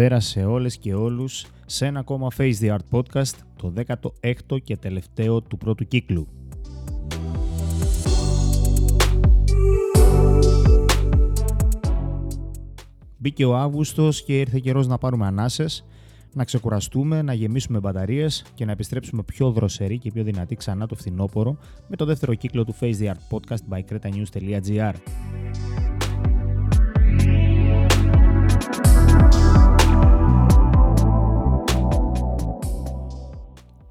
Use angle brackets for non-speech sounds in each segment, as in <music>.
Καλησπέρα σε όλες και όλους σε ένα ακόμα Face the Art podcast, το 16ο και τελευταίο του πρώτου κύκλου. Μπήκε ο Αύγουστος και ήρθε καιρός να πάρουμε ανάσες, να ξεκουραστούμε, να γεμίσουμε μπαταρίες και να επιστρέψουμε πιο δροσεροί και πιο δυνατοί ξανά το φθινόπωρο με το δεύτερο κύκλο του Face the Art podcast by cretanews.gr.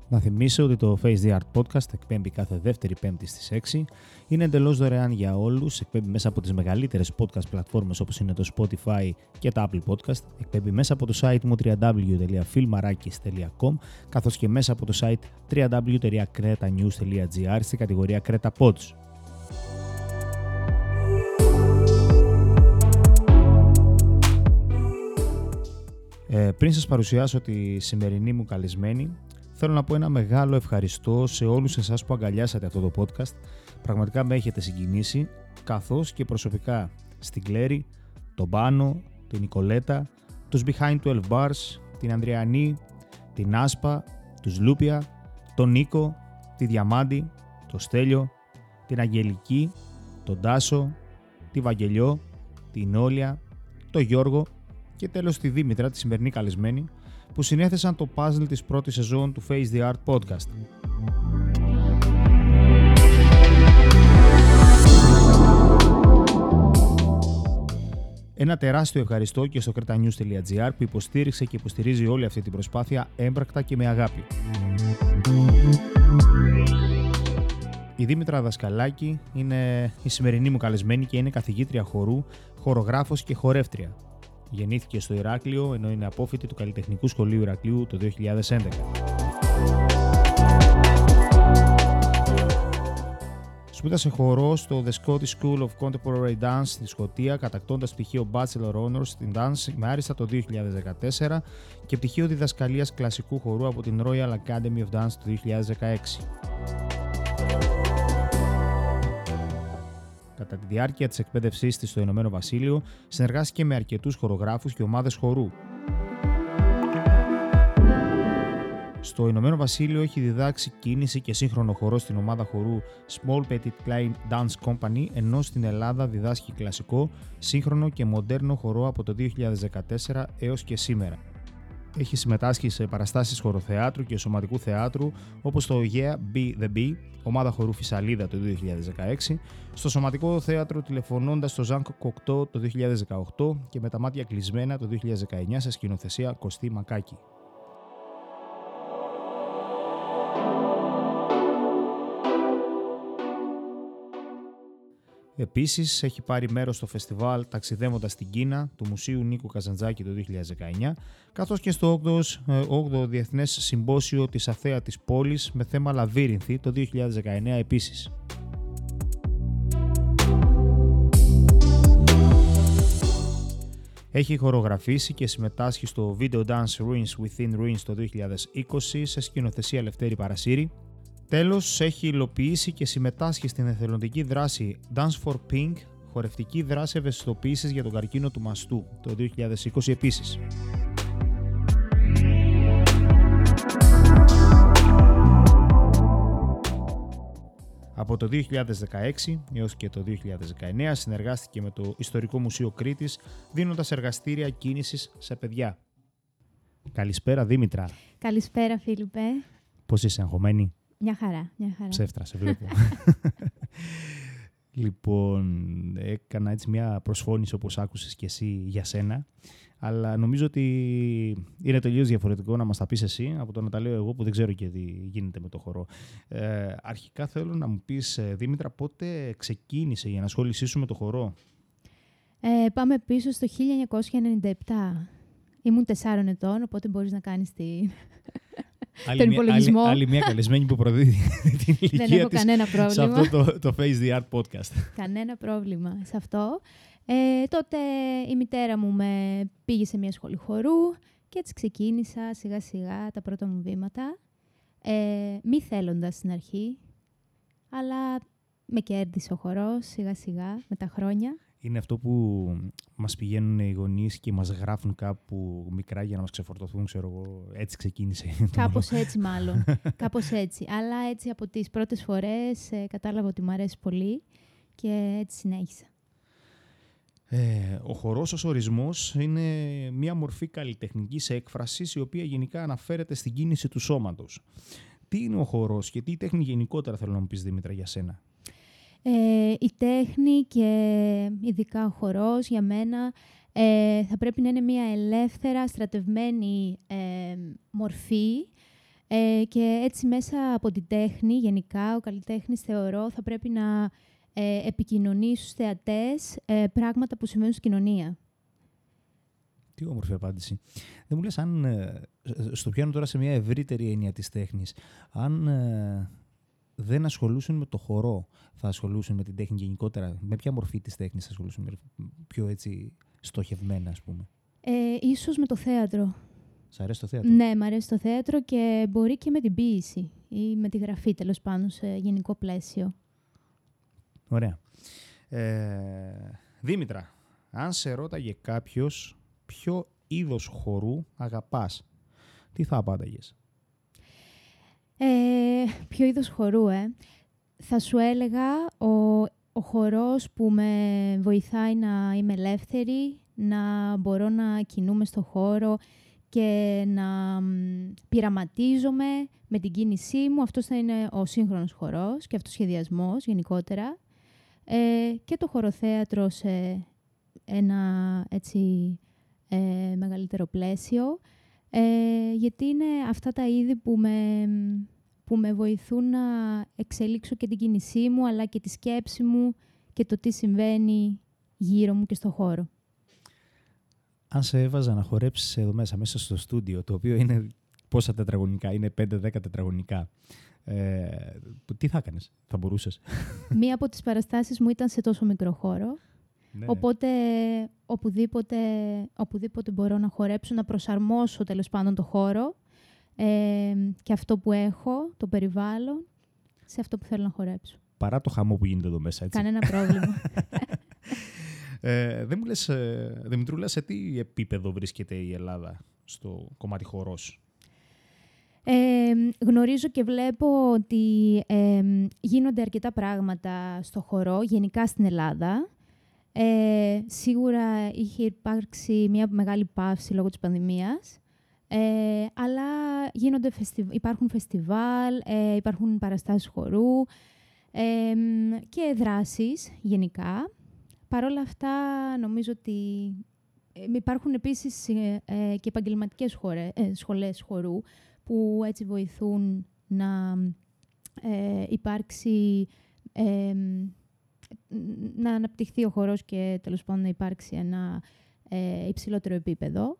Να θυμίσω ότι το Face the Art Podcast εκπέμπει κάθε δεύτερη πέμπτη στις 6. Είναι εντελώς δωρεάν για όλους, εκπέμπει μέσα από τις μεγαλύτερες podcast πλατφόρμες όπως είναι το Spotify και τα Apple Podcast, εκπέμπει μέσα από το site μου www.filmarakis.com καθώς και μέσα από το site www.cretanews.gr στην κατηγορία Creta Pods. Ε, πριν σας παρουσιάσω τη σημερινή μου καλεσμένη, θέλω να πω ένα μεγάλο ευχαριστώ σε όλους εσάς που αγκαλιάσατε αυτό το podcast. Πραγματικά με έχετε συγκινήσει, καθώς και προσωπικά στην Κλέρη, τον Πάνο, την Νικολέτα, τους Behind 12 Bars, την Ανδριανή, την Άσπα, τους Λούπια, τον Νίκο, τη Διαμάντη, το Στέλιο, την Αγγελική, τον Τάσο, τη Βαγγελιό, την Όλια, τον Γιώργο και τέλος τη Δήμητρα, τη σημερινή καλεσμένη, που συνέθεσαν το puzzle της πρώτης σεζόν του Face the Art podcast. Ένα τεράστιο ευχαριστώ και στο cretanews.gr που υποστήριξε και υποστηρίζει όλη αυτή την προσπάθεια έμπρακτα και με αγάπη. Η Δήμητρα Δασκαλάκη είναι η σημερινή μου καλεσμένη και είναι καθηγήτρια χορού, χορογράφος και χορεύτρια. Γεννήθηκε στο Ηράκλειο ενώ είναι απόφοιτη του Καλλιτεχνικού Σχολείου Ηρακλείου το 2011. Σπούδασε χορό στο The Scottish School of Contemporary Dance στη Σκωτία, κατακτώντας πτυχίο Bachelor Honors στην Dance με άριστα το 2014 και πτυχίο διδασκαλίας κλασικού χορού από την Royal Academy of Dance το 2016. Κατά τη διάρκεια της εκπαίδευσής της στο Ηνωμένο Βασίλειο, συνεργάστηκε με αρκετούς χορογράφους και ομάδες χορού. Στο Ηνωμένο Βασίλειο έχει διδάξει κίνηση και σύγχρονο χορό στην ομάδα χορού Small Petit Klein Dance Company, ενώ στην Ελλάδα διδάσκει κλασικό, σύγχρονο και μοντέρνο χορό από το 2014 έως και σήμερα. Έχει συμμετάσχει σε παραστάσεις χοροθεάτρου και σωματικού θεάτρου όπως το Yeah Be The Bee, ομάδα χορού Φυσαλίδα το 2016, στο σωματικό θέατρο τηλεφωνώντας το Ζανκ Κοκτό το 2018 και με τα μάτια κλεισμένα το 2019 σε σκηνοθεσία Κωστή Μακάκη. Επίσης έχει πάρει μέρος στο φεστιβάλ Ταξιδεύοντας στην Κίνα του Μουσείου Νίκου Καζαντζάκη το 2019 καθώς και στο 8ο, 8ο Διεθνές Συμπόσιο της Αθέατης Πόλης με θέμα Λαβύρινθη το 2019 επίσης. Έχει χορογραφήσει και συμμετάσχει στο Video Dance Ruins Within Ruins το 2020 σε σκηνοθεσία Λευτέρη Παρασύρη Τέλος, έχει υλοποιήσει και συμμετάσχει στην εθελοντική δράση Dance for Pink, χορευτική δράση ευαισθητοποίησης για τον καρκίνο του μαστού, το 2020 επίσης. Από το 2016 έως και το 2019 συνεργάστηκε με το Ιστορικό Μουσείο Κρήτης δίνοντας εργαστήρια κίνησης σε παιδιά. Καλησπέρα Δήμητρα. Καλησπέρα Φίλιππε. Πώς είσαι αγχωμένη; Μια χαρά, μια χαρά. Ψεύτρα, σε βλέπω. <laughs> λοιπόν, έκανα έτσι μια προσφώνηση όπως άκουσες και εσύ για σένα, αλλά νομίζω ότι είναι τελείως διαφορετικό να μας τα πεις εσύ από το να τα λέω εγώ που δεν ξέρω και τι γίνεται με το χορό. Ε, αρχικά θέλω να μου πεις, ε, Δήμητρα, πότε ξεκίνησε η ανασχόλησή σου με το χορό; Ε, πάμε πίσω στο 1997. Ήμουν τεσσάρων ετών, οπότε μπορείς να κάνεις τη... Άλλη, τον μια, υπολογισμό. άλλη, άλλη μια καλεσμένη που προδίδει <laughs> την Δεν ηλικία έχω της κανένα σε πρόβλημα. αυτό το, το Face the Art podcast. Κανένα πρόβλημα σε αυτό. Ε, τότε η μητέρα μου με πήγε σε μια σχολή χορού και έτσι ξεκίνησα σιγά σιγά τα πρώτα μου βήματα. Ε, μη θέλοντας στην αρχή, αλλά με κέρδισε ο χορός σιγά σιγά με τα χρόνια. Είναι αυτό που μας πηγαίνουν οι γονείς και μας γράφουν κάπου μικρά για να μας ξεφορτωθούν, ξέρω εγώ. Έτσι ξεκίνησε. το Κάπως έτσι <laughs> μάλλον. Κάπως έτσι. Αλλά έτσι από τις πρώτες φορές ε, κατάλαβα ότι μου αρέσει πολύ και έτσι συνέχισα. Ε, ο χορός ως ορισμός είναι μια μορφή καλλιτεχνικής έκφρασης η οποία γενικά αναφέρεται στην κίνηση του σώματος. Τι είναι ο χορός και τι τέχνη γενικότερα θέλω να μου πεις Δήμητρα για σένα; Ε, η τέχνη και ειδικά ο χορός για μένα ε, θα πρέπει να είναι μια ελεύθερα στρατευμένη ε, μορφή ε, και έτσι μέσα από την τέχνη γενικά ο καλλιτέχνης θεωρώ θα πρέπει να ε, επικοινωνεί στους θεατές ε, πράγματα που συμβαίνουν στην κοινωνία. Τι όμορφη απάντηση. Δεν μου λες αν, ε, στο πιάνω τώρα σε μια ευρύτερη έννοια της τέχνης, αν ε, δεν ασχολούσαν με το χορό, θα ασχολούσαν με την τέχνη γενικότερα, με ποια μορφή της τέχνης θα ασχολούσαν, με πιο έτσι στοχευμένα ας πούμε; Ε, ίσως με το θέατρο. Σ' αρέσει το θέατρο; Ναι, μου αρέσει το θέατρο και μπορεί και με την ποίηση ή με τη γραφή τέλος πάντων σε γενικό πλαίσιο. Ωραία. Ε, Δήμητρα, αν σε ρώταγε κάποιος ποιο είδος χορού αγαπάς, τι θα απάνταγες; Ε, ποιο είδος χορού, ε. Θα σου έλεγα ο, ο χορός που με βοηθάει να είμαι ελεύθερη, να μπορώ να κινούμε στο χώρο και να μ, πειραματίζομαι με την κίνησή μου. Αυτός θα είναι ο σύγχρονος χορός και αυτός ο σχεδιασμός γενικότερα. Ε, και το χοροθέατρο σε ένα έτσι ε, μεγαλύτερο πλαίσιο. Ε, γιατί είναι αυτά τα είδη που με, που με βοηθούν να εξελίξω και την κίνησή μου, αλλά και τη σκέψη μου και το τι συμβαίνει γύρω μου και στο χώρο. Αν σε έβαζα να χορέψεις εδώ μέσα, μέσα στο στούντιο, το οποίο είναι πόσα τετραγωνικά, είναι 5-10 τετραγωνικά, ε, τι θα έκανες, θα μπορούσες; Μία από τις παραστάσεις μου ήταν σε τόσο μικρό χώρο, Ναι. οπότε οπουδήποτε, οπουδήποτε μπορώ να χορέψω, να προσαρμόσω τέλος πάντων το χώρο ε, και αυτό που έχω, το περιβάλλον, σε αυτό που θέλω να χορέψω. Παρά το χαμό που γίνεται εδώ μέσα, έτσι. Κανένα πρόβλημα. <laughs> Ε, δεν μου λες, ε, Δημητρούλα, σε τι επίπεδο βρίσκεται η Ελλάδα στο κομμάτι χορός; Ε, γνωρίζω και βλέπω ότι ε, γίνονται αρκετά πράγματα στο χορό, γενικά στην Ελλάδα. Ε, σίγουρα είχε υπάρξει μια μεγάλη παύση λόγω της πανδημίας. Ε, αλλά γίνονται φεστιβ... υπάρχουν φεστιβάλ, ε, υπάρχουν παραστάσεις χορού ε, και δράσεις γενικά. Παρ' όλα αυτά, νομίζω ότι ε, υπάρχουν επίσης ε, ε, και επαγγελματικές χώρε, ε, σχολές χορού που έτσι βοηθούν να ε, υπάρξει, ε, να αναπτυχθεί ο χορός και τέλος πάντων να υπάρξει ένα ε, υψηλότερο επίπεδο.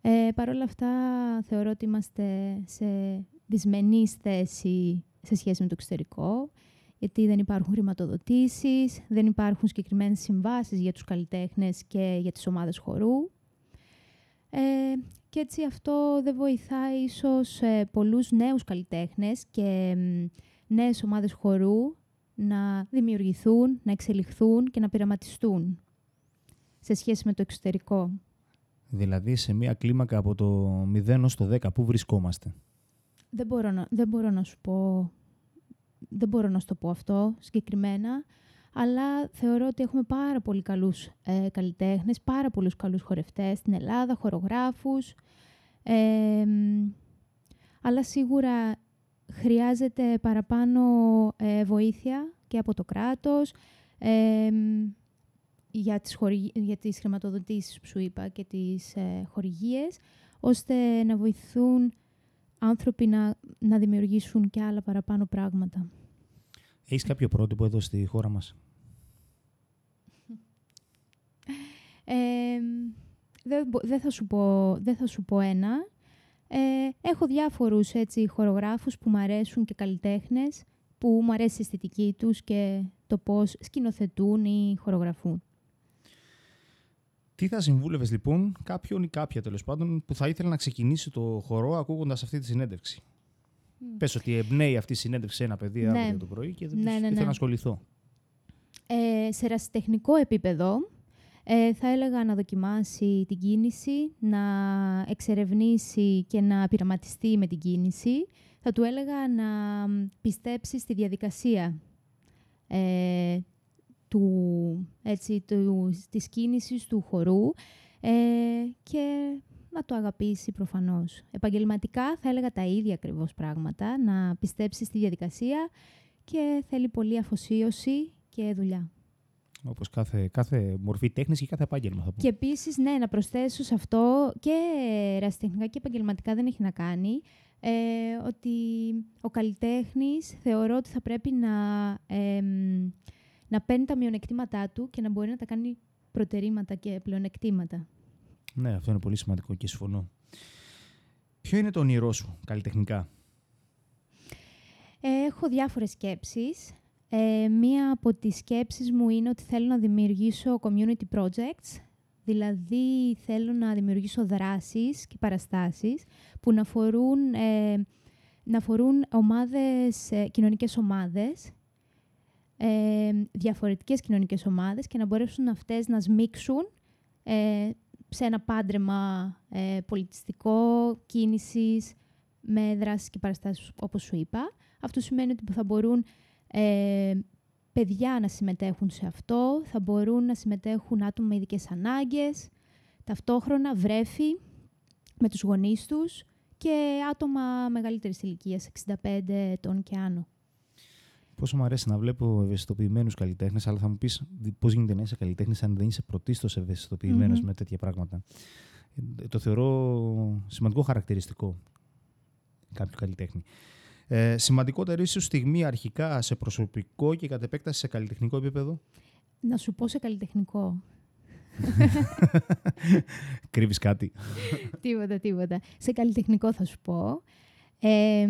Ε, Παρ' όλα αυτά θεωρώ ότι είμαστε σε δυσμενής θέση σε σχέση με το εξωτερικό, γιατί δεν υπάρχουν χρηματοδοτήσεις, δεν υπάρχουν συγκεκριμένες συμβάσεις για τους καλλιτέχνες και για τις ομάδες χορού. Ε, και έτσι αυτό δεν βοηθάει ίσως ε, πολλούς νέους καλλιτέχνες και μ, νέες ομάδες χορού να δημιουργηθούν, να εξελιχθούν και να πειραματιστούν σε σχέση με το εξωτερικό. Δηλαδή σε μια κλίμακα από το 0 ως το 10, πού βρισκόμαστε; Δεν μπορώ να, δεν μπορώ να σου πω, δεν μπορώ να σου το πω αυτό συγκεκριμένα, αλλά θεωρώ ότι έχουμε πάρα πολύ καλούς ε, καλλιτέχνες, πάρα πολλούς καλούς χορευτές στην Ελλάδα, χορογράφους, ε, μ, αλλά σίγουρα χρειάζεται παραπάνω ε, βοήθεια και από το κράτος ε, μ, για τις, χορηγ... για τις χρηματοδοτήσεις που σου είπα και τις ε, χορηγίες, ώστε να βοηθούν άνθρωποι να, να δημιουργήσουν και άλλα παραπάνω πράγματα. Έχεις κάποιο πρότυπο εδώ στη χώρα μας; Ε, δεν, δεν, θα σου πω, δεν θα σου πω ένα. Ε, έχω διάφορους έτσι, χορογράφους που μου αρέσουν και καλλιτέχνες που μου αρέσει η αισθητική τους και το πώς σκηνοθετούν ή χορογραφούν. Τι θα συμβούλευες λοιπόν κάποιον ή κάποια τέλος πάντων που θα ήθελε να ξεκινήσει το χορό ακούγοντας αυτή τη συνέντευξη; Mm. Πες ότι εμπνέει αυτή η συνέντευξη σε ένα παιδί ναι. αύριο το πρωί και δεν ναι, ναι, ναι. να ασχοληθώ. Ε, σε ρασιτεχνικό επίπεδο ε, θα έλεγα να δοκιμάσει την κίνηση, να εξερευνήσει και να πειραματιστεί με την κίνηση. Θα του έλεγα να πιστέψει στη διαδικασία ε, του, έτσι, του, της κίνησης του χορού ε, και να το αγαπήσει προφανώς. Επαγγελματικά θα έλεγα τα ίδια ακριβώς πράγματα, να πιστέψει στη διαδικασία και θέλει πολύ αφοσίωση και δουλειά. Όπως κάθε, κάθε μορφή τέχνης και κάθε επάγγελμα θα πω. Και επίσης, ναι, να προσθέσω σε αυτό και ερασιτεχνικά και επαγγελματικά δεν έχει να κάνει, ε, ότι ο καλλιτέχνης θεωρώ ότι θα πρέπει να να παίρνει τα μειονεκτήματά του και να μπορεί να τα κάνει προτερήματα και πλεονεκτήματα. Ναι, αυτό είναι πολύ σημαντικό και συμφωνώ. Ποιο είναι το όνειρό σου καλλιτεχνικά; Έχω διάφορες σκέψεις. Ε, μία από τις σκέψεις μου είναι ότι θέλω να δημιουργήσω community projects, δηλαδή θέλω να δημιουργήσω δράσεις και παραστάσεις που να αφορούν, ε, να αφορούν ομάδες, ε, κοινωνικές ομάδες ε, διαφορετικές κοινωνικές ομάδες και να μπορέσουν αυτές να σμίξουν ε, σε ένα πάντρεμα ε, πολιτιστικό, κίνησης, με δράσεις και παραστάσεις όπως σου είπα. Αυτό σημαίνει ότι θα μπορούν ε, παιδιά να συμμετέχουν σε αυτό, θα μπορούν να συμμετέχουν άτομα με ειδικές ανάγκες, ταυτόχρονα βρέφη με τους γονείς τους και άτομα μεγαλύτερης ηλικίας, 65 ετών και άνω. Πόσο μου αρέσει να βλέπω ευαισθητοποιημένους καλλιτέχνες, αλλά θα μου πεις πώς γίνεται να είσαι καλλιτέχνης αν δεν είσαι πρωτίστως ευαισθητοποιημένος με τέτοια πράγματα. Ε, το θεωρώ σημαντικό χαρακτηριστικό κάποιου καλλιτέχνη. Ε, σημαντικότερη ίσω στιγμή αρχικά σε προσωπικό και κατ' επέκταση σε καλλιτεχνικό επίπεδο; Να σου πω σε καλλιτεχνικό. <laughs> Κρύβεις κάτι. τίποτα, τίποτα. Σε καλλιτεχνικό θα σου πω. Ε,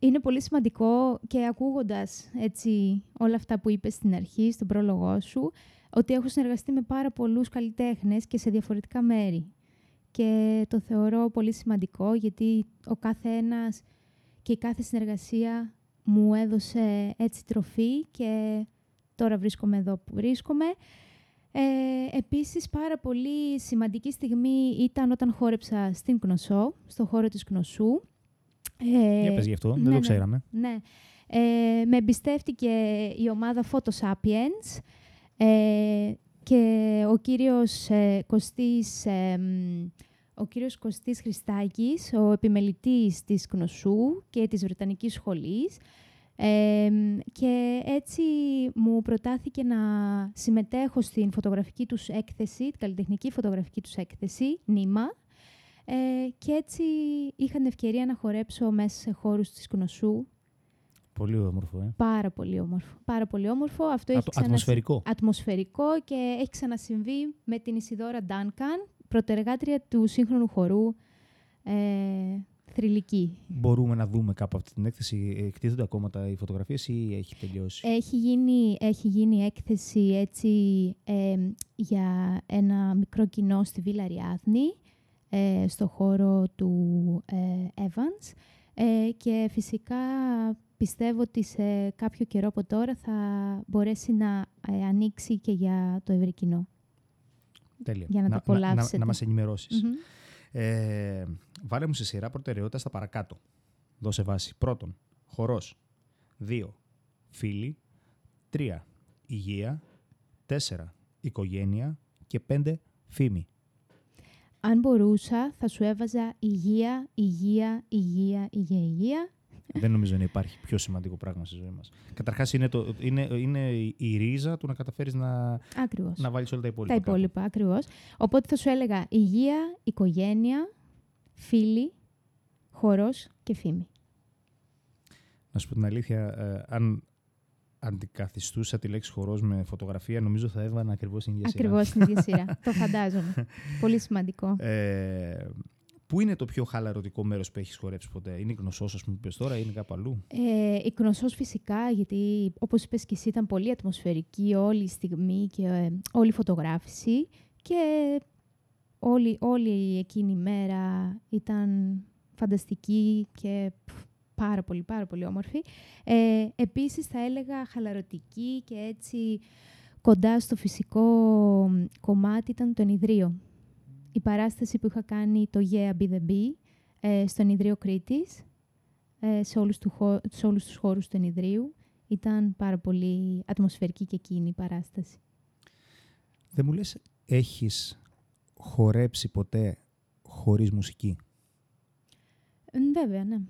είναι πολύ σημαντικό και ακούγοντας έτσι, όλα αυτά που είπες στην αρχή, στον πρόλογό σου, ότι έχω συνεργαστεί με πάρα πολλούς καλλιτέχνες και σε διαφορετικά μέρη. Και το θεωρώ πολύ σημαντικό γιατί ο κάθε ένας και η κάθε συνεργασία μου έδωσε έτσι τροφή και τώρα βρίσκομαι εδώ που βρίσκομαι. Ε, επίσης, πάρα πολύ σημαντική στιγμή ήταν όταν χόρεψα στην Κνωσό, στο χώρο της Κνωσού. Ε, Για πες γι' αυτό, δεν το ναι, ναι, ξέραμε. Ναι. Ε, με εμπιστεύτηκε η ομάδα Photo Sapiens ε, και ο κύριος ε, Κωστής, ε, ο κύριος Κωστής Χριστάκης, ο επιμελητής της Κνωσού και της Βρετανικής Σχολής, και έτσι μου προτάθηκε να συμμετέχω στην φωτογραφική τους έκθεση, την καλλιτεχνική φωτογραφική τους έκθεση, νήμα, ε, και έτσι είχα την ευκαιρία να χορέψω μέσα σε χώρους της Κνωσού. Πολύ όμορφο, ε. Πάρα πολύ όμορφο. Πάρα πολύ όμορφο. Αυτό έχει Ατμοσφαιρικό. Ατμοσφαιρικό και έχει ξανασυμβεί με την Ισιδώρα Ντάνκαν, προτεργάτρια του σύγχρονου χορού ε, θρηλυκή. Μπορούμε να δούμε κάπου αυτή την έκθεση. Εκτίθονται ακόμα τα οι φωτογραφίες ή έχει τελειώσει; Έχει γίνει, έχει γίνει έκθεση έτσι ε, για ένα μικρό κοινό στη Βίλα Ριάδνη ε, στο χώρο του ε, Evans ε, και φυσικά πιστεύω ότι σε κάποιο καιρό από τώρα θα μπορέσει να ε, ανοίξει και για το ευρύ κοινό. Τέλεια. Για να, να το απολαύσετε. Να, να, μας ενημερώσεις. Ε, βάλε μου σε σειρά προτεραιότητα στα παρακάτω. Δώσε βάση. Πρώτον, χορός. Δύο, φίλοι. Τρία, υγεία. Τέσσερα, οικογένεια. Και πέντε, φήμη αν μπορούσα, θα σου έβαζα υγεία, υγεία, υγεία, υγεία, υγεία. Δεν νομίζω να υπάρχει πιο σημαντικό πράγμα στη ζωή μας. Καταρχάς, είναι, είναι, είναι η ρίζα του να καταφέρεις να, να βάλεις όλα τα υπόλοιπα. Τα υπόλοιπα, ακριβώς. Οπότε θα σου έλεγα υγεία, οικογένεια, φίλοι, χορός και φήμη. Να σου πω την αλήθεια, ε, αν αντικαθιστούσα τη λέξη χορός με φωτογραφία, νομίζω θα έβανα ακριβώς την ίδια σειρά. Ακριβώς την ίδια σειρά. <laughs> το φαντάζομαι. Πολύ σημαντικό. Ε, Πού είναι το πιο χαλαρωτικό μέρος που έχεις χορέψει ποτέ, Είναι η Κνωσός, ας πούμε, που τώρα, είναι κάπου αλλού; Ε, η Κνωσός φυσικά, γιατί όπως είπες και εσύ ήταν πολύ ατμοσφαιρική όλη η στιγμή και ε, όλη η φωτογράφηση και όλη, όλη εκείνη η μέρα ήταν φανταστική και πάρα πολύ, πάρα πολύ όμορφη. Ε, επίσης θα έλεγα χαλαρωτική και έτσι κοντά στο φυσικό κομμάτι ήταν το ενιδρίο. Η παράσταση που είχα κάνει το Yeah Be The Be ε, στο ενιδρίο Κρήτης, ε, σε, όλους του, σε όλους τους χώρους του ενιδρίου. Ήταν πάρα πολύ ατμοσφαιρική και εκείνη η παράσταση. Δεν μου λες, έχεις χορέψει ποτέ χωρίς μουσική; βέβαια, ναι.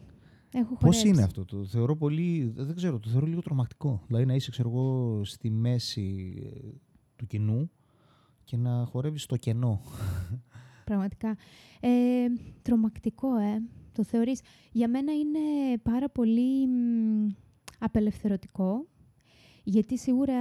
Έχω Πώς είναι αυτό, το θεωρώ πολύ, δεν ξέρω, το θεωρώ λίγο τρομακτικό. Δηλαδή να είσαι, ξέρω εγώ, στη μέση ε, του κοινού και να χορεύεις στο κενό. Πραγματικά. Ε, τρομακτικό, ε. Το θεωρείς. Για μένα είναι πάρα πολύ απελευθερωτικό, γιατί σίγουρα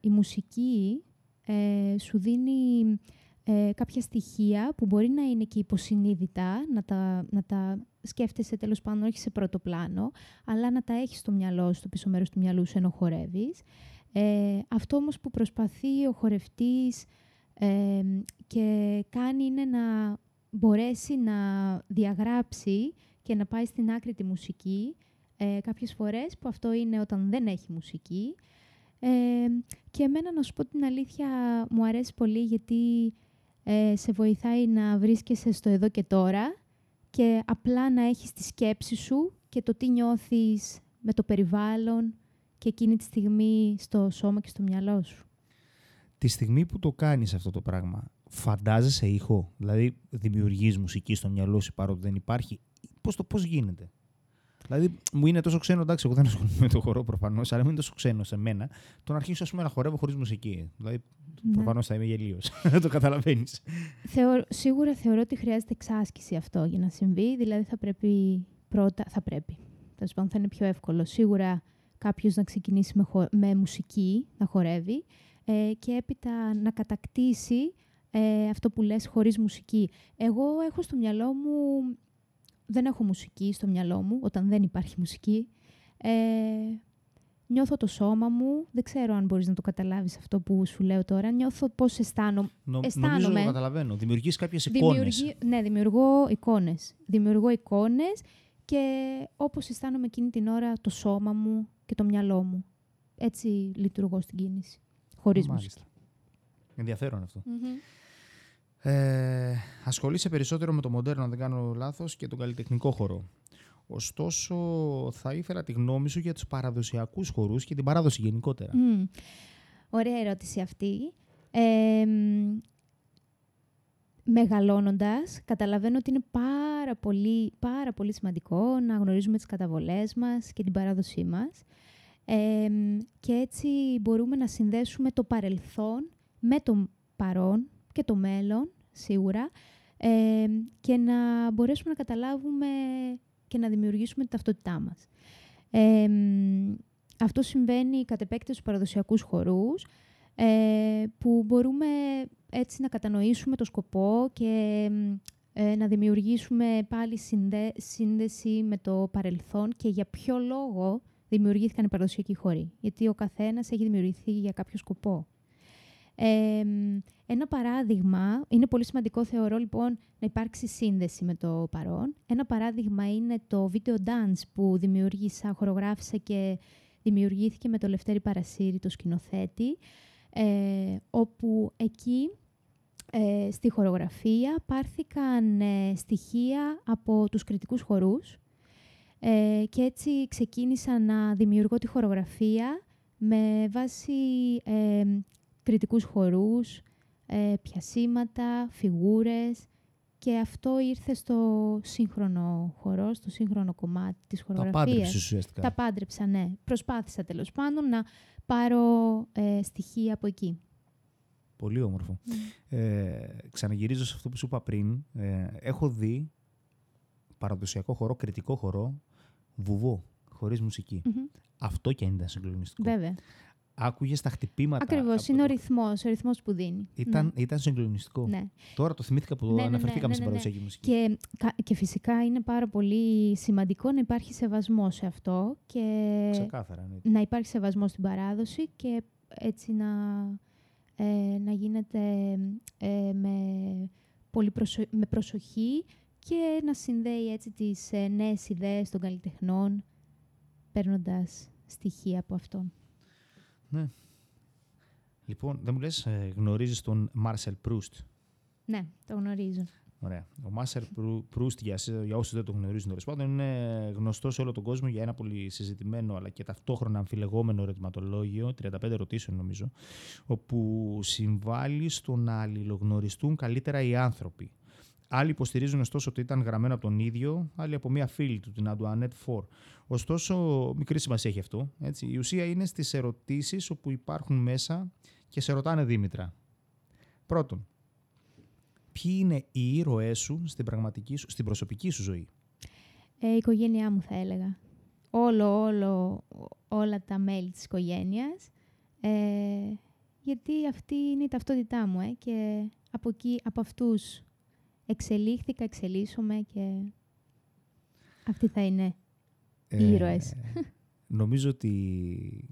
η μουσική ε, σου δίνει ε, κάποια στοιχεία που μπορεί να είναι και υποσυνείδητα, να τα, να τα σκέφτεσαι τέλος πάντων όχι σε πρώτο πλάνο, αλλά να τα έχεις στο μυαλό σου, στο πίσω μέρος του μυαλού σου ενώ χορεύεις. Ε, αυτό όμως που προσπαθεί ο χορευτής ε, και κάνει είναι να μπορέσει να διαγράψει και να πάει στην άκρη τη μουσική ε, κάποιες φορές που αυτό είναι όταν δεν έχει μουσική. Ε, και εμένα να σου πω την αλήθεια μου αρέσει πολύ γιατί ε, σε βοηθάει να βρίσκεσαι στο εδώ και τώρα και απλά να έχεις τη σκέψη σου και το τι νιώθεις με το περιβάλλον και εκείνη τη στιγμή στο σώμα και στο μυαλό σου. Τη στιγμή που το κάνεις αυτό το πράγμα, φαντάζεσαι ήχο, δηλαδή δημιουργείς μουσική στο μυαλό σου παρότι δεν υπάρχει, πώς το πώς γίνεται; Δηλαδή, μου είναι τόσο ξένο, εντάξει, εγώ δεν ασχολούμαι με το χορό προφανώς, αλλά μου είναι τόσο ξένο σε μένα το να αρχίσω πούμε, να χορεύω χωρίς μουσική. Δηλαδή, ναι. προφανώς θα είμαι γελίος. <laughs> Δεν το καταλαβαίνεις. σίγουρα θεωρώ ότι χρειάζεται εξάσκηση αυτό για να συμβεί. Δηλαδή, θα πρέπει πρώτα. Θα πρέπει. Τέλος πάντων, θα είναι πιο εύκολο. Σίγουρα κάποιος να ξεκινήσει με, με μουσική, να χορεύει ε, και έπειτα να κατακτήσει ε, αυτό που λες χωρίς μουσική. Εγώ έχω στο μυαλό μου δεν έχω μουσική στο μυαλό μου όταν δεν υπάρχει μουσική. Ε, νιώθω το σώμα μου. Δεν ξέρω αν μπορείς να το καταλάβεις αυτό που σου λέω τώρα. Νιώθω πώς αισθάνομαι. Νο, αισθάνομαι. Νομίζω το καταλαβαίνω. Δημιουργείς κάποιες εικόνες. ναι, δημιουργώ εικόνες. Δημιουργώ εικόνες και όπως αισθάνομαι εκείνη την ώρα το σώμα μου και το μυαλό μου. Έτσι λειτουργώ στην κίνηση. Χωρίς μουσική. Ενδιαφέρον ε, ασχολείσαι περισσότερο με το μοντέρνο, αν δεν κάνω λάθος, και τον καλλιτεχνικό χώρο. Ωστόσο, θα ήθελα τη γνώμη σου για τους παραδοσιακούς χορούς και την παράδοση γενικότερα. Mm. Ωραία ερώτηση αυτή. Ε, μεγαλώνοντας, καταλαβαίνω ότι είναι πάρα πολύ, πάρα πολύ σημαντικό να γνωρίζουμε τις καταβολές μας και την παράδοσή μας. Ε, και έτσι μπορούμε να συνδέσουμε το παρελθόν με το παρόν και το μέλλον σίγουρα, ε, και να μπορέσουμε να καταλάβουμε και να δημιουργήσουμε την ταυτότητά μας. Ε, αυτό συμβαίνει κατ' επέκταση στους παραδοσιακούς χορούς, ε, που μπορούμε έτσι να κατανοήσουμε το σκοπό και ε, να δημιουργήσουμε πάλι σύνδεση με το παρελθόν και για ποιο λόγο δημιουργήθηκαν οι παραδοσιακοί χοροί. Γιατί ο καθένας έχει δημιουργηθεί για κάποιο σκοπό ένα παράδειγμα, είναι πολύ σημαντικό θεωρώ λοιπόν να υπάρξει σύνδεση με το παρόν. Ένα παράδειγμα είναι το video dance που δημιούργησα, χορογράφησα και δημιουργήθηκε με το Λευτέρη Παρασύρη, το σκηνοθέτη, ε, όπου εκεί ε, στη χορογραφία πάρθηκαν ε, στοιχεία από τους κριτικούς χορούς ε, και έτσι ξεκίνησα να δημιουργώ τη χορογραφία με βάση κριτικούς χορούς, ε, πιασίματα, φιγούρες και αυτό ήρθε στο σύγχρονο χορό, στο σύγχρονο κομμάτι της χορογραφίας. Τα πάντρεψες ουσιαστικά. Τα πάντρεψα, ναι. Προσπάθησα τέλος πάντων να πάρω ε, στοιχεία από εκεί. Πολύ όμορφο. Mm. Ε, ξαναγυρίζω σε αυτό που σου είπα πριν. Ε, έχω δει παραδοσιακό χορό, κριτικό χορό, βουβό, χωρίς Αυτό και αν ήταν συγκλονιστικό. Βέβαια. Άκουγες τα χτυπήματα. Ακριβώς. από Είναι το- ο ρυθμός ο ρυθμός που δίνει. Ήταν, ήταν συγκλονιστικό. Ναι. ναι. Τώρα το θυμήθηκα που Ναι, ναι, ναι, αναφερθήκαμε ναι, στην ναι, ναι. παραδοσιακή μουσική. Και, κα- και φυσικά είναι πάρα πολύ σημαντικό να υπάρχει σεβασμός σε αυτό και Ξεκάθαρα. Ναι. να υπάρχει σεβασμός στην παράδοση και έτσι να, ε, να γίνεται ε, με, πολύ προσο- με προσοχή και να συνδέει έτσι τις ε, νέες ιδέες των καλλιτεχνών παίρνοντας στοιχεία από αυτό. Λοιπόν, δεν μου λες, ε, γνωρίζεις τον Μάρσελ Προύστ; Ναι, το γνωρίζω. Ωραία. Ο Μάρσελ Προύστ, για, εσείς- για όσους δεν το γνωρίζουν τέλος πάντων, είναι γνωστό σε όλο τον κόσμο για ένα πολύ συζητημένο αλλά και ταυτόχρονα αμφιλεγόμενο ερωτηματολόγιο, 35 ερωτήσεων νομίζω, όπου συμβάλλει στο να αλληλογνωριστούν καλύτερα οι άνθρωποι. Άλλοι υποστηρίζουν ωστόσο ότι ήταν γραμμένο από τον ίδιο, άλλοι από μία φίλη του, την Αντουανέτ Φορ. Ωστόσο, μικρή σημασία έχει αυτό. Έτσι. Η ουσία είναι στις ερωτήσεις όπου υπάρχουν μέσα και σε ρωτάνε Δήμητρα. Πρώτον, ποιοι είναι οι ήρωές σου στην, πραγματική σου, στην προσωπική σου ζωή; Ε, η οικογένειά μου θα έλεγα. Όλο, όλο, όλα τα μέλη της οικογένειας. Ε, γιατί αυτή είναι η ταυτότητά μου ε, και από, εκεί, από αυτούς εξελίχθηκα, εξελίσσομαι και αυτοί θα είναι οι ήρωες. νομίζω ότι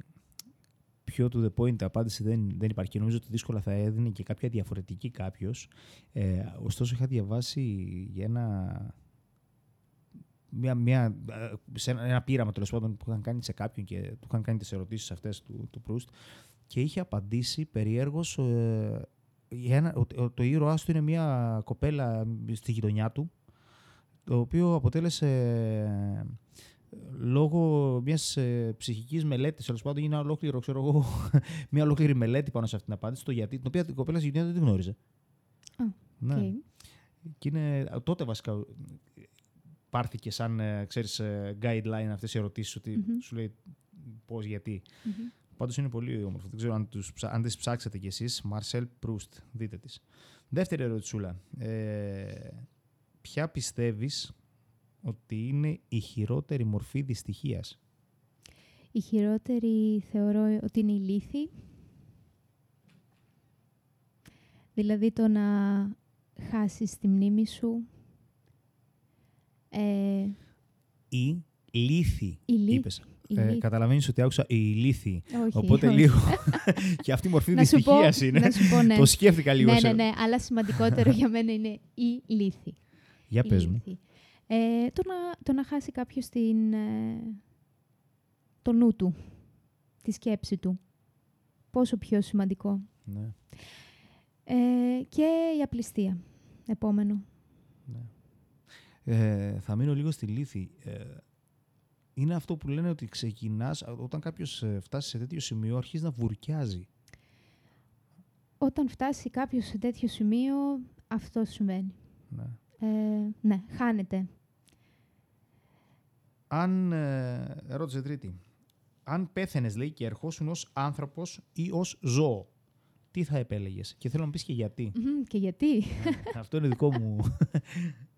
πιο to the point απάντηση δεν, δεν υπάρχει και νομίζω ότι δύσκολα θα έδινε και κάποια διαφορετική κάποιος. Ε, ωστόσο είχα διαβάσει για ένα μια, μια, ε, σε ένα, ένα πείραμα τέλος πάντων που είχαν κάνει σε κάποιον και του είχαν κάνει τις ερωτήσεις αυτές του, του Προύστ και είχε απαντήσει περιέργως ε, για ένα, ότι ο- το ήρωάς του είναι μια κοπέλα στη γειτονιά του το οποίο αποτέλεσε ε, λόγω μιας ε, ψυχικής μελέτης, τέλος πάντων, είναι ένα ολόκληρο, ξέρω εγώ, <laughs> μια ολόκληρη μελέτη πάνω σε αυτήν την απάντηση, το γιατί, την οποία την κοπέλα στη γειτονιά δεν την γνώριζε. Α, Ναι. Οκ. Και είναι, τότε βασικά πάρθηκε σαν, ε, ξέρεις, ε, guideline αυτές οι ερωτήσεις, ότι Μμμ. σου λέει πώς, γιατί. Μμμ. Πάντως είναι πολύ όμορφο. Δεν ξέρω αν, τους, ψα- αν τις ψάξετε κι εσείς. Μαρσέλ Προύστ, δείτε τις. Δεύτερη ερωτησούλα. Ε, ποια πιστεύεις ότι είναι η χειρότερη μορφή δυστυχίας; Η χειρότερη θεωρώ ότι είναι η λήθη. Δηλαδή το να χάσεις τη μνήμη σου. Ε, Ή λύθη, η λύθη. είπες. Η Ε, λύθη. καταλαβαίνεις ότι άκουσα η λύθη. όχι, Οπότε όχι. λίγο. <laughs> και αυτή η μορφή να σου, πω, δυστυχίας είναι. να σου πω, ναι. Το σκέφτηκα λίγο. ναι, σε- ναι, ναι, αλλά σημαντικότερο για μένα είναι η λύθη. Για η πες μου. λύθη. Ε, το, να, το να χάσει κάποιος την, ε, το νου του, τη σκέψη του. Πόσο πιο σημαντικό. Ναι, Ε, και η απληστία. Επόμενο. ναι. Ε, θα μείνω λίγο στη λύθη. Ε, είναι αυτό που λένε ότι ξεκινάς, όταν κάποιος ε, φτάσει σε τέτοιο σημείο, αρχίζεις να βουρκιάζει. Όταν φτάσει κάποιος σε τέτοιο σημείο, αυτό συμβαίνει. Ναι. Ε, ναι, χάνεται. Αν, ε, ερώτηση τρίτη, αν πέθαινες λέει και ερχόσουν ως άνθρωπος ή ως ζώο, τι θα επέλεγες; Και θέλω να μου πεις και γιατί. Μμμ, Και γιατί. Αυτό είναι δικό μου <laughs>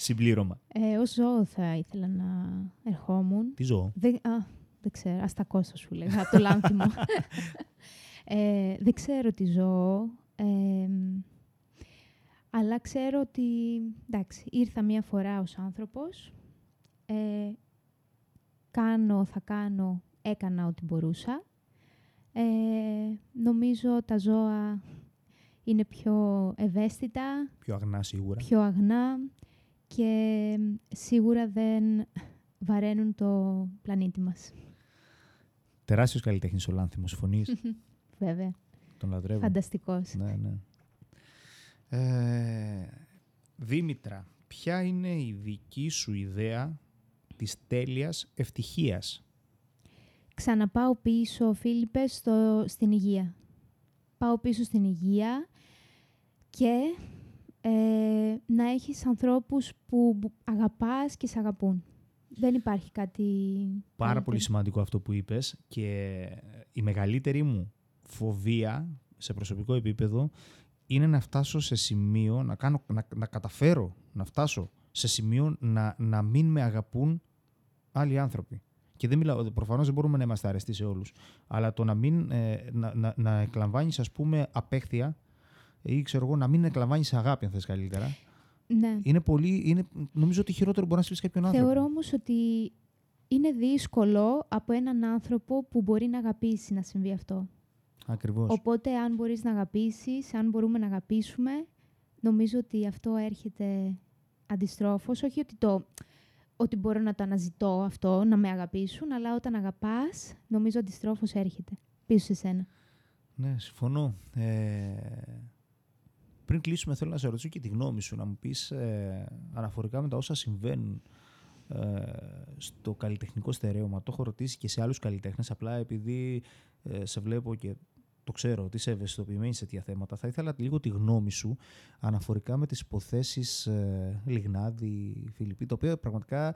συμπλήρωμα. Ε, ως ζώο θα ήθελα να ερχόμουν. Τι ζώο; Δεν, α, δεν ξέρω. Αστακό θα σου λέγα, από το λάνθιμο. <laughs> ε, δεν ξέρω τι ζώο. ε, αλλά ξέρω ότι, εντάξει, ήρθα μία φορά ως άνθρωπος. Ε, κάνω, θα κάνω, έκανα ό,τι μπορούσα. Ε, νομίζω τα ζώα είναι πιο ευαίσθητα, Πιο αγνά σίγουρα. πιο αγνά και σίγουρα δεν βαραίνουν το πλανήτη μας. Τεράστιος καλλιτέχνης ο Λάνθιμος φωνής. <laughs> Βέβαια. Τον λατρεύω. Φανταστικός. Ναι, ναι. Ε, Δήμητρα, ποια είναι η δική σου ιδέα της τέλειας ευτυχίας; Ξαναπάω πίσω, Φίλιππε, στο, στην υγεία. Πάω πίσω στην υγεία και ε, να έχεις ανθρώπους που που αγαπάς και σε αγαπούν. Δεν υπάρχει κάτι... Πάρα καλύτερο. πολύ σημαντικό αυτό που είπες και η μεγαλύτερη μου φοβία σε προσωπικό επίπεδο είναι να φτάσω σε σημείο, να, κάνω, να, να καταφέρω να φτάσω σε σημείο να, να μην με αγαπούν άλλοι άνθρωποι. Και δεν μιλάω, προφανώς δεν μπορούμε να είμαστε αρεστοί σε όλους. Αλλά το να μην ε, να, να, να εκλαμβάνεις, ας πούμε, απέχθεια ή ξέρω εγώ, να μην εκλαμβάνεις αγάπη, αν θες καλύτερα. Ναι. Είναι πολύ. Είναι, νομίζω ότι χειρότερο μπορεί να συμβεί κάποιον άνθρωπο. Θεωρώ όμως ότι είναι δύσκολο από έναν άνθρωπο που μπορεί να αγαπήσει να συμβεί αυτό. Ακριβώς. Οπότε, αν μπορείς να αγαπήσεις, αν μπορούμε να αγαπήσουμε, νομίζω ότι αυτό έρχεται αντιστρόφως. Όχι ότι, το, ότι μπορώ να το αναζητώ αυτό, να με αγαπήσουν, αλλά όταν αγαπάς, νομίζω αντιστρόφως έρχεται πίσω σε σένα. Ναι, συμφωνώ. Ε, πριν κλείσουμε, θέλω να σε ρωτήσω και τη γνώμη σου, να μου πεις ε, αναφορικά με τα όσα συμβαίνουν ε, στο καλλιτεχνικό στερέωμα. Το έχω ρωτήσει και σε άλλους καλλιτέχνες, απλά επειδή ε, σε βλέπω και το ξέρω ότι είσαι ευαισθητοποιημένη σε τέτοια θέματα. Θα ήθελα λίγο τη γνώμη σου αναφορικά με τις υποθέσεις ε, Λιγνάδη, Φιλιππή, το οποίο πραγματικά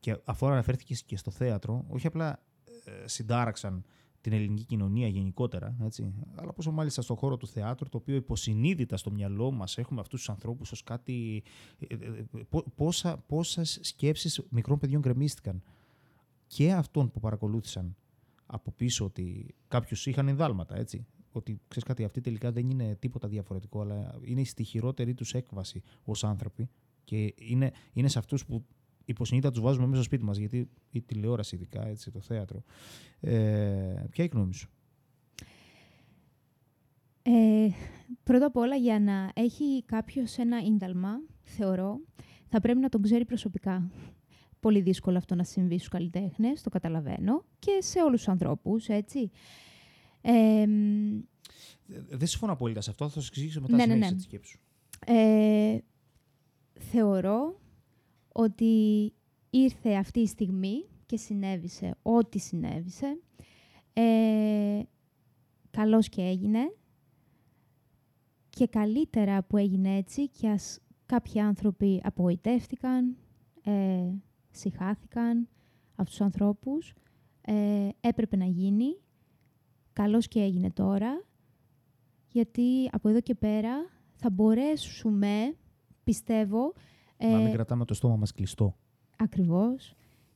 και αφού αναφέρθηκες και στο θέατρο, όχι απλά ε, συντάραξαν την ελληνική κοινωνία γενικότερα, έτσι, αλλά πόσο μάλιστα στον χώρο του θεάτρου, το οποίο υποσυνείδητα στο μυαλό μας έχουμε αυτούς τους ανθρώπους ως κάτι... Ε, ε, ε, πόσα, πόσες σκέψεις μικρών παιδιών γκρεμίστηκαν και αυτών που παρακολούθησαν από πίσω ότι κάποιους είχαν ενδάλματα, έτσι. Ότι ξέρεις κάτι, αυτοί τελικά δεν είναι τίποτα διαφορετικό, αλλά είναι στη χειρότερη τους έκβαση ως άνθρωποι. Και είναι, είναι σε αυτούς που υποσυνείδητα τους βάζουμε μέσα στο σπίτι μας, γιατί η τηλεόραση, ειδικά, έτσι, το θέατρο. Ε, ποια είναι η γνώμη σου; Ε, πρώτα απ' όλα, για να έχει κάποιος ένα ίνταλμα, θεωρώ, θα πρέπει να τον ξέρει προσωπικά πολύ δύσκολο αυτό να συμβεί στους καλλιτέχνες, το καταλαβαίνω, και σε όλους τους ανθρώπους, έτσι. Ε, δεν συμφωνώ απόλυτα σε αυτό, θα σας εξηγήσω μετά ναι, ναι, ναι. της σκέψης ε, θεωρώ ότι ήρθε αυτή η στιγμή και συνέβησε ό,τι συνέβησε. Ε, καλώς και έγινε. Και καλύτερα που έγινε έτσι και ας κάποιοι άνθρωποι απογοητεύτηκαν, ε, συχάθηκαν αυτούς τους ανθρώπους. Ε, έπρεπε να γίνει. Καλώς και έγινε τώρα. Γιατί από εδώ και πέρα θα μπορέσουμε, πιστεύω... Ε, να μην κρατάμε το στόμα μας κλειστό. Ακριβώς.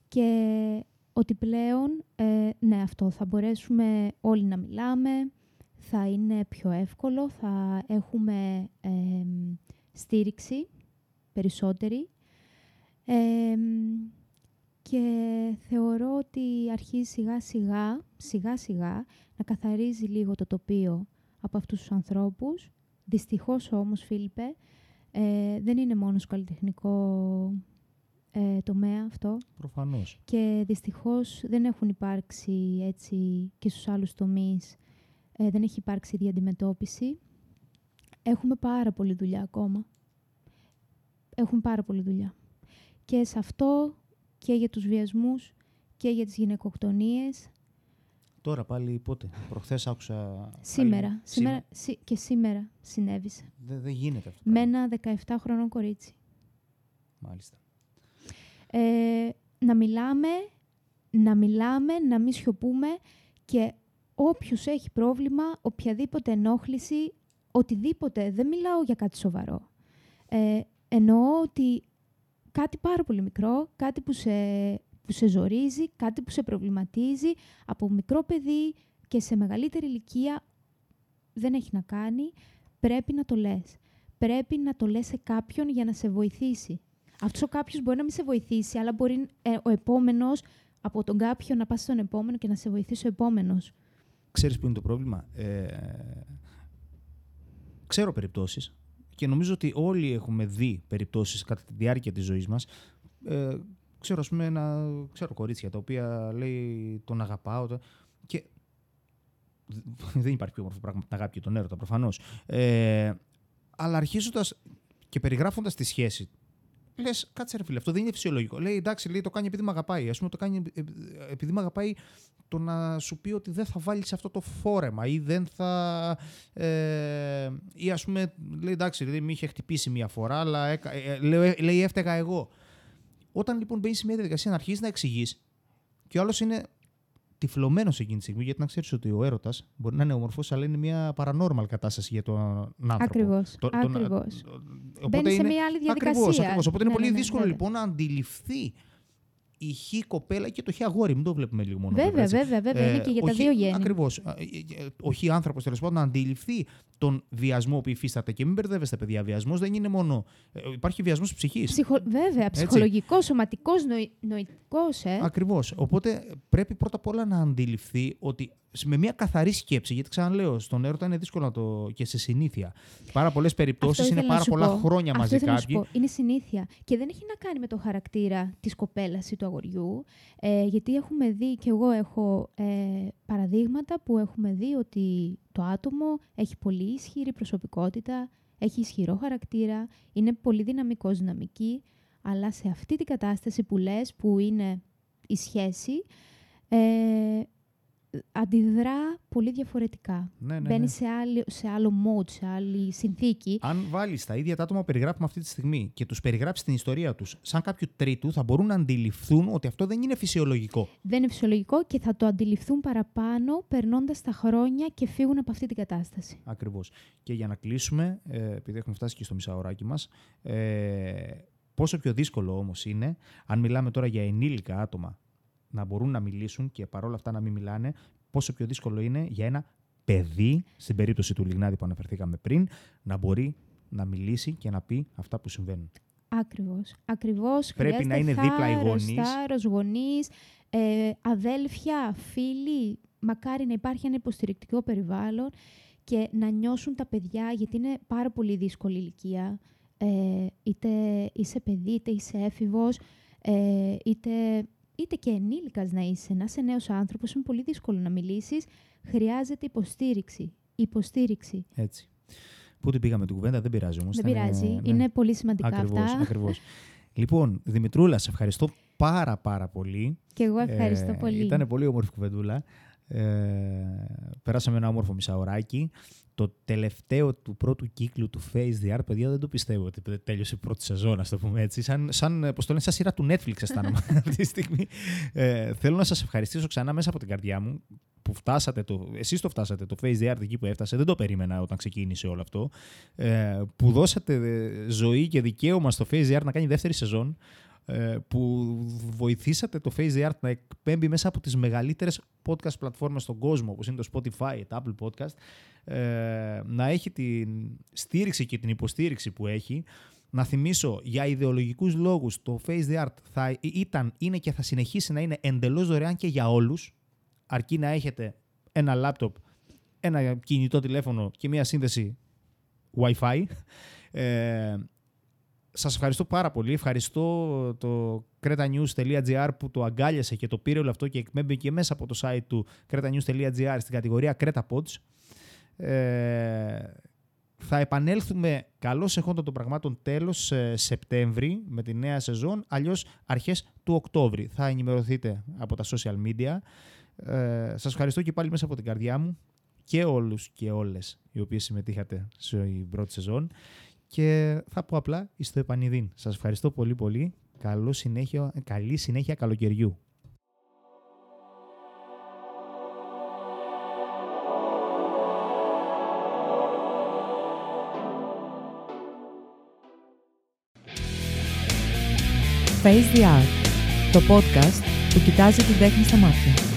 Και ότι πλέον, ε, ναι, αυτό, θα μπορέσουμε όλοι να μιλάμε, θα είναι πιο εύκολο, θα έχουμε στήριξη περισσότερη και θεωρώ ότι αρχίζει σιγά σιγά, σιγά σιγά να καθαρίζει λίγο το τοπίο από αυτούς τους ανθρώπους. Δυστυχώς όμως, Φίλιππε, ε, δεν είναι μόνος στο καλλιτεχνικό ε, τομέα αυτό. Προφανώς. Και δυστυχώς δεν έχουν υπάρξει έτσι και στους άλλους τομείς. Ε, δεν έχει υπάρξει διαντιμετώπιση. Έχουμε πάρα πολλή δουλειά ακόμα. Έχουμε πάρα πολλή δουλειά και σε αυτό και για τους βιασμούς και για τις γυναικοκτονίες. Τώρα πάλι πότε, προχθές άκουσα... Σήμερα, σήμερα και σήμερα συνέβησε. Δεν, δεν γίνεται αυτό. Με ένα 17 χρονών κορίτσι. Μάλιστα. Ε, να μιλάμε, να μιλάμε, να μην σιωπούμε και όποιος έχει πρόβλημα, οποιαδήποτε ενόχληση, οτιδήποτε, δεν μιλάω για κάτι σοβαρό. Ε, εννοώ ότι κάτι πάρα πολύ μικρό, κάτι που σε, που σε ζορίζει, κάτι που σε προβληματίζει από μικρό παιδί και σε μεγαλύτερη ηλικία δεν έχει να κάνει, πρέπει να το λες. Πρέπει να το λες σε κάποιον για να σε βοηθήσει. Αυτός ο κάποιος μπορεί να μην σε βοηθήσει, αλλά μπορεί ε, ο επόμενος από τον κάποιον να πας στον επόμενο και να σε βοηθήσει ο επόμενος. Ξέρεις που είναι το πρόβλημα; Ε, ξέρω περιπτώσεις και νομίζω ότι όλοι έχουμε δει περιπτώσεις κατά τη διάρκεια της ζωής μας. Ε, ξέρω, ας πούμε, ένα, ξέρω κορίτσια τα οποία λέει τον αγαπάω και <laughs> δεν υπάρχει πιο όμορφο πράγμα την αγάπη και τον έρωτα προφανώς. Ε, αλλά αρχίζοντας και περιγράφοντας τη σχέση Λες, κάτσε ρε φίλε, αυτό δεν είναι φυσιολογικό. Λέει, εντάξει, λέει, το κάνει επειδή με αγαπάει. Α πούμε, το κάνει ε, επειδή με αγαπάει το να σου πει ότι δεν θα βάλεις αυτό το φόρεμα ή δεν θα. Ε, ή ας πούμε, λέει, εντάξει, λέει, με είχε χτυπήσει μία φορά, αλλά ε, ε, λέει, λέει, έφταιγα εγώ. Όταν λοιπόν μπαίνεις σε μια διαδικασία να αρχίσει να εξηγείς και ο άλλος είναι τυφλωμένος εκείνη τη στιγμή, γιατί να ξέρεις ότι ο έρωτας μπορεί να είναι όμορφο, αλλά είναι μια paranormal κατάσταση για τον άνθρωπο. Ακριβώς. Μπαίνει σε μια άλλη διαδικασία. Ακριβώς, ακριβώς. Οπότε είναι ναι, πολύ ναι, ναι, δύσκολο λοιπόν να αντιληφθεί η χ κοπέλα και το χ αγόρι. Μην το βλέπουμε λίγο μόνο. Βέβαια, έτσι. βέβαια, βέβαια. είναι και για τα δύο γέννη. Ακριβώς. Ο χ άνθρωπος τέλος πάντων να αντιληφθεί τον βιασμό που υφίσταται. Και μην μπερδεύεστε, παιδιά. Βιασμός δεν είναι μόνο. ε, Υπάρχει βιασμός ψυχής. Ψυχο... Βέβαια, ψυχολογικός, σωματικός, νοη... νοητικός. Ε. Ακριβώς. Οπότε πρέπει πρώτα απ' όλα να αντιληφθεί ότι με μια καθαρή σκέψη, γιατί ξαναλέω, στον έρωτα είναι δύσκολο να το. και σε συνήθεια. Πάρα πολλές περιπτώσεις Αυτό είναι ήθελα να πάρα σου πολλά πω. χρόνια Αυτό μαζί ήθελα να σου κάποιοι. πω. Είναι συνήθεια. Και δεν έχει να κάνει με το χαρακτήρα της κοπέλας ή του αγοριού. Ε, γιατί έχουμε δει, και εγώ έχω ε, παραδείγματα που έχουμε δει ότι το άτομο έχει πολύ ισχυρή προσωπικότητα, έχει ισχυρό χαρακτήρα, είναι πολύ δυναμικός, δυναμική, αλλά σε αυτή την κατάσταση που λες, που είναι η σχέση, ε, αντιδρά πολύ διαφορετικά. Ναι, ναι, Μπαίνει ναι. σε, άλλη, σε άλλο mode, σε άλλη συνθήκη. Αν βάλεις τα ίδια τα άτομα που περιγράφουμε αυτή τη στιγμή και τους περιγράψεις την ιστορία τους σαν κάποιου τρίτου, θα μπορούν να αντιληφθούν ότι αυτό δεν είναι φυσιολογικό. Δεν είναι φυσιολογικό και θα το αντιληφθούν παραπάνω περνώντας τα χρόνια και φύγουν από αυτή την κατάσταση. Ακριβώς. Και για να κλείσουμε, ε, επειδή έχουμε φτάσει και στο μισάωράκι μας, ε, πόσο πιο δύσκολο όμως είναι, αν μιλάμε τώρα για ενήλικα άτομα, να μπορούν να μιλήσουν και παρόλα αυτά να μην μιλάνε, πόσο πιο δύσκολο είναι για ένα παιδί, στην περίπτωση του Λιγνάδη που αναφερθήκαμε πριν, να μπορεί να μιλήσει και να πει αυτά που συμβαίνουν. Ακριβώς. Ακριβώς. Πρέπει να Χρειάζεται είναι δίπλα οι θάρρος, γονείς. Θάρρος, γονείς, ε, αδέλφια, φίλοι. Μακάρι να υπάρχει ένα υποστηρικτικό περιβάλλον και να νιώσουν τα παιδιά, γιατί είναι πάρα πολύ δύσκολη ηλικία. Ε, είτε είσαι παιδί, είτε είσαι έφηβος, ε, είτε, είτε και ενήλικας να είσαι. Να είσαι νέος άνθρωπος, είναι πολύ δύσκολο να μιλήσεις. Χρειάζεται υποστήριξη. Υποστήριξη. Έτσι. Πού την πήγαμε την κουβέντα, δεν πειράζει όμως. Δεν πειράζει. Είναι πολύ σημαντικά Ακριβώς, αυτά. ακριβώς. Λοιπόν, Δημητρούλα, σε ευχαριστώ πάρα πάρα πολύ. Και εγώ ευχαριστώ Ε, πολύ. Ήταν πολύ όμορφη κουβεντούλα. Ε, περάσαμε ένα όμορφο μισάωράκι. Το τελευταίο του πρώτου κύκλου του Face the Art, παιδιά, δεν το πιστεύω ότι τέλειωσε η πρώτη σεζόν, ας το πούμε έτσι. Σαν, σαν, πώς το λένε, σαν σειρά του Netflix αισθάνομαι <laughs> αυτή τη στιγμή. Ε, θέλω να σας ευχαριστήσω ξανά μέσα από την καρδιά μου που φτάσατε, το, εσείς το φτάσατε, το Face the Art εκεί που έφτασε, δεν το περίμενα όταν ξεκίνησε όλο αυτό, ε, που δώσατε ε, ζωή και δικαίωμα στο Face the Art να κάνει δεύτερη σεζόν, ε, που βοηθήσατε το Face the Art να εκπέμπει μέσα από τις μεγαλύτερες podcast πλατφόρμες στον κόσμο, όπως είναι το Spotify, το Apple Podcast, ε, να έχει την στήριξη και την υποστήριξη που έχει. Να θυμίσω, για ιδεολογικούς λόγους, το Face the Art θα ήταν, είναι και θα συνεχίσει να είναι εντελώς δωρεάν και για όλους, αρκεί να έχετε ένα λάπτοπ, ένα κινητό τηλέφωνο και μια σύνδεση Wi-Fi. Ε, σας ευχαριστώ πάρα πολύ. Ευχαριστώ το cretanews.gr που το αγκάλιασε και το πήρε όλο αυτό και εκπέμπει και μέσα από το site του cretanews.gr στην κατηγορία Creta Pods. Ε, θα επανέλθουμε καλώς εχόντων των πραγμάτων τέλος ε, Σεπτέμβρη με τη νέα σεζόν, αλλιώς αρχές του Οκτώβρη. Θα ενημερωθείτε από τα social media. Ε, σας ευχαριστώ και πάλι μέσα από την καρδιά μου και όλους και όλες οι οποίες συμμετείχατε στην πρώτη σεζόν και θα πω απλά εις το επανειδήν. Σας ευχαριστώ πολύ πολύ. Καλό συνέχεια, καλή συνέχεια καλοκαιριού. Face the Art, το podcast που κοιτάζει την τέχνη στα μάτια.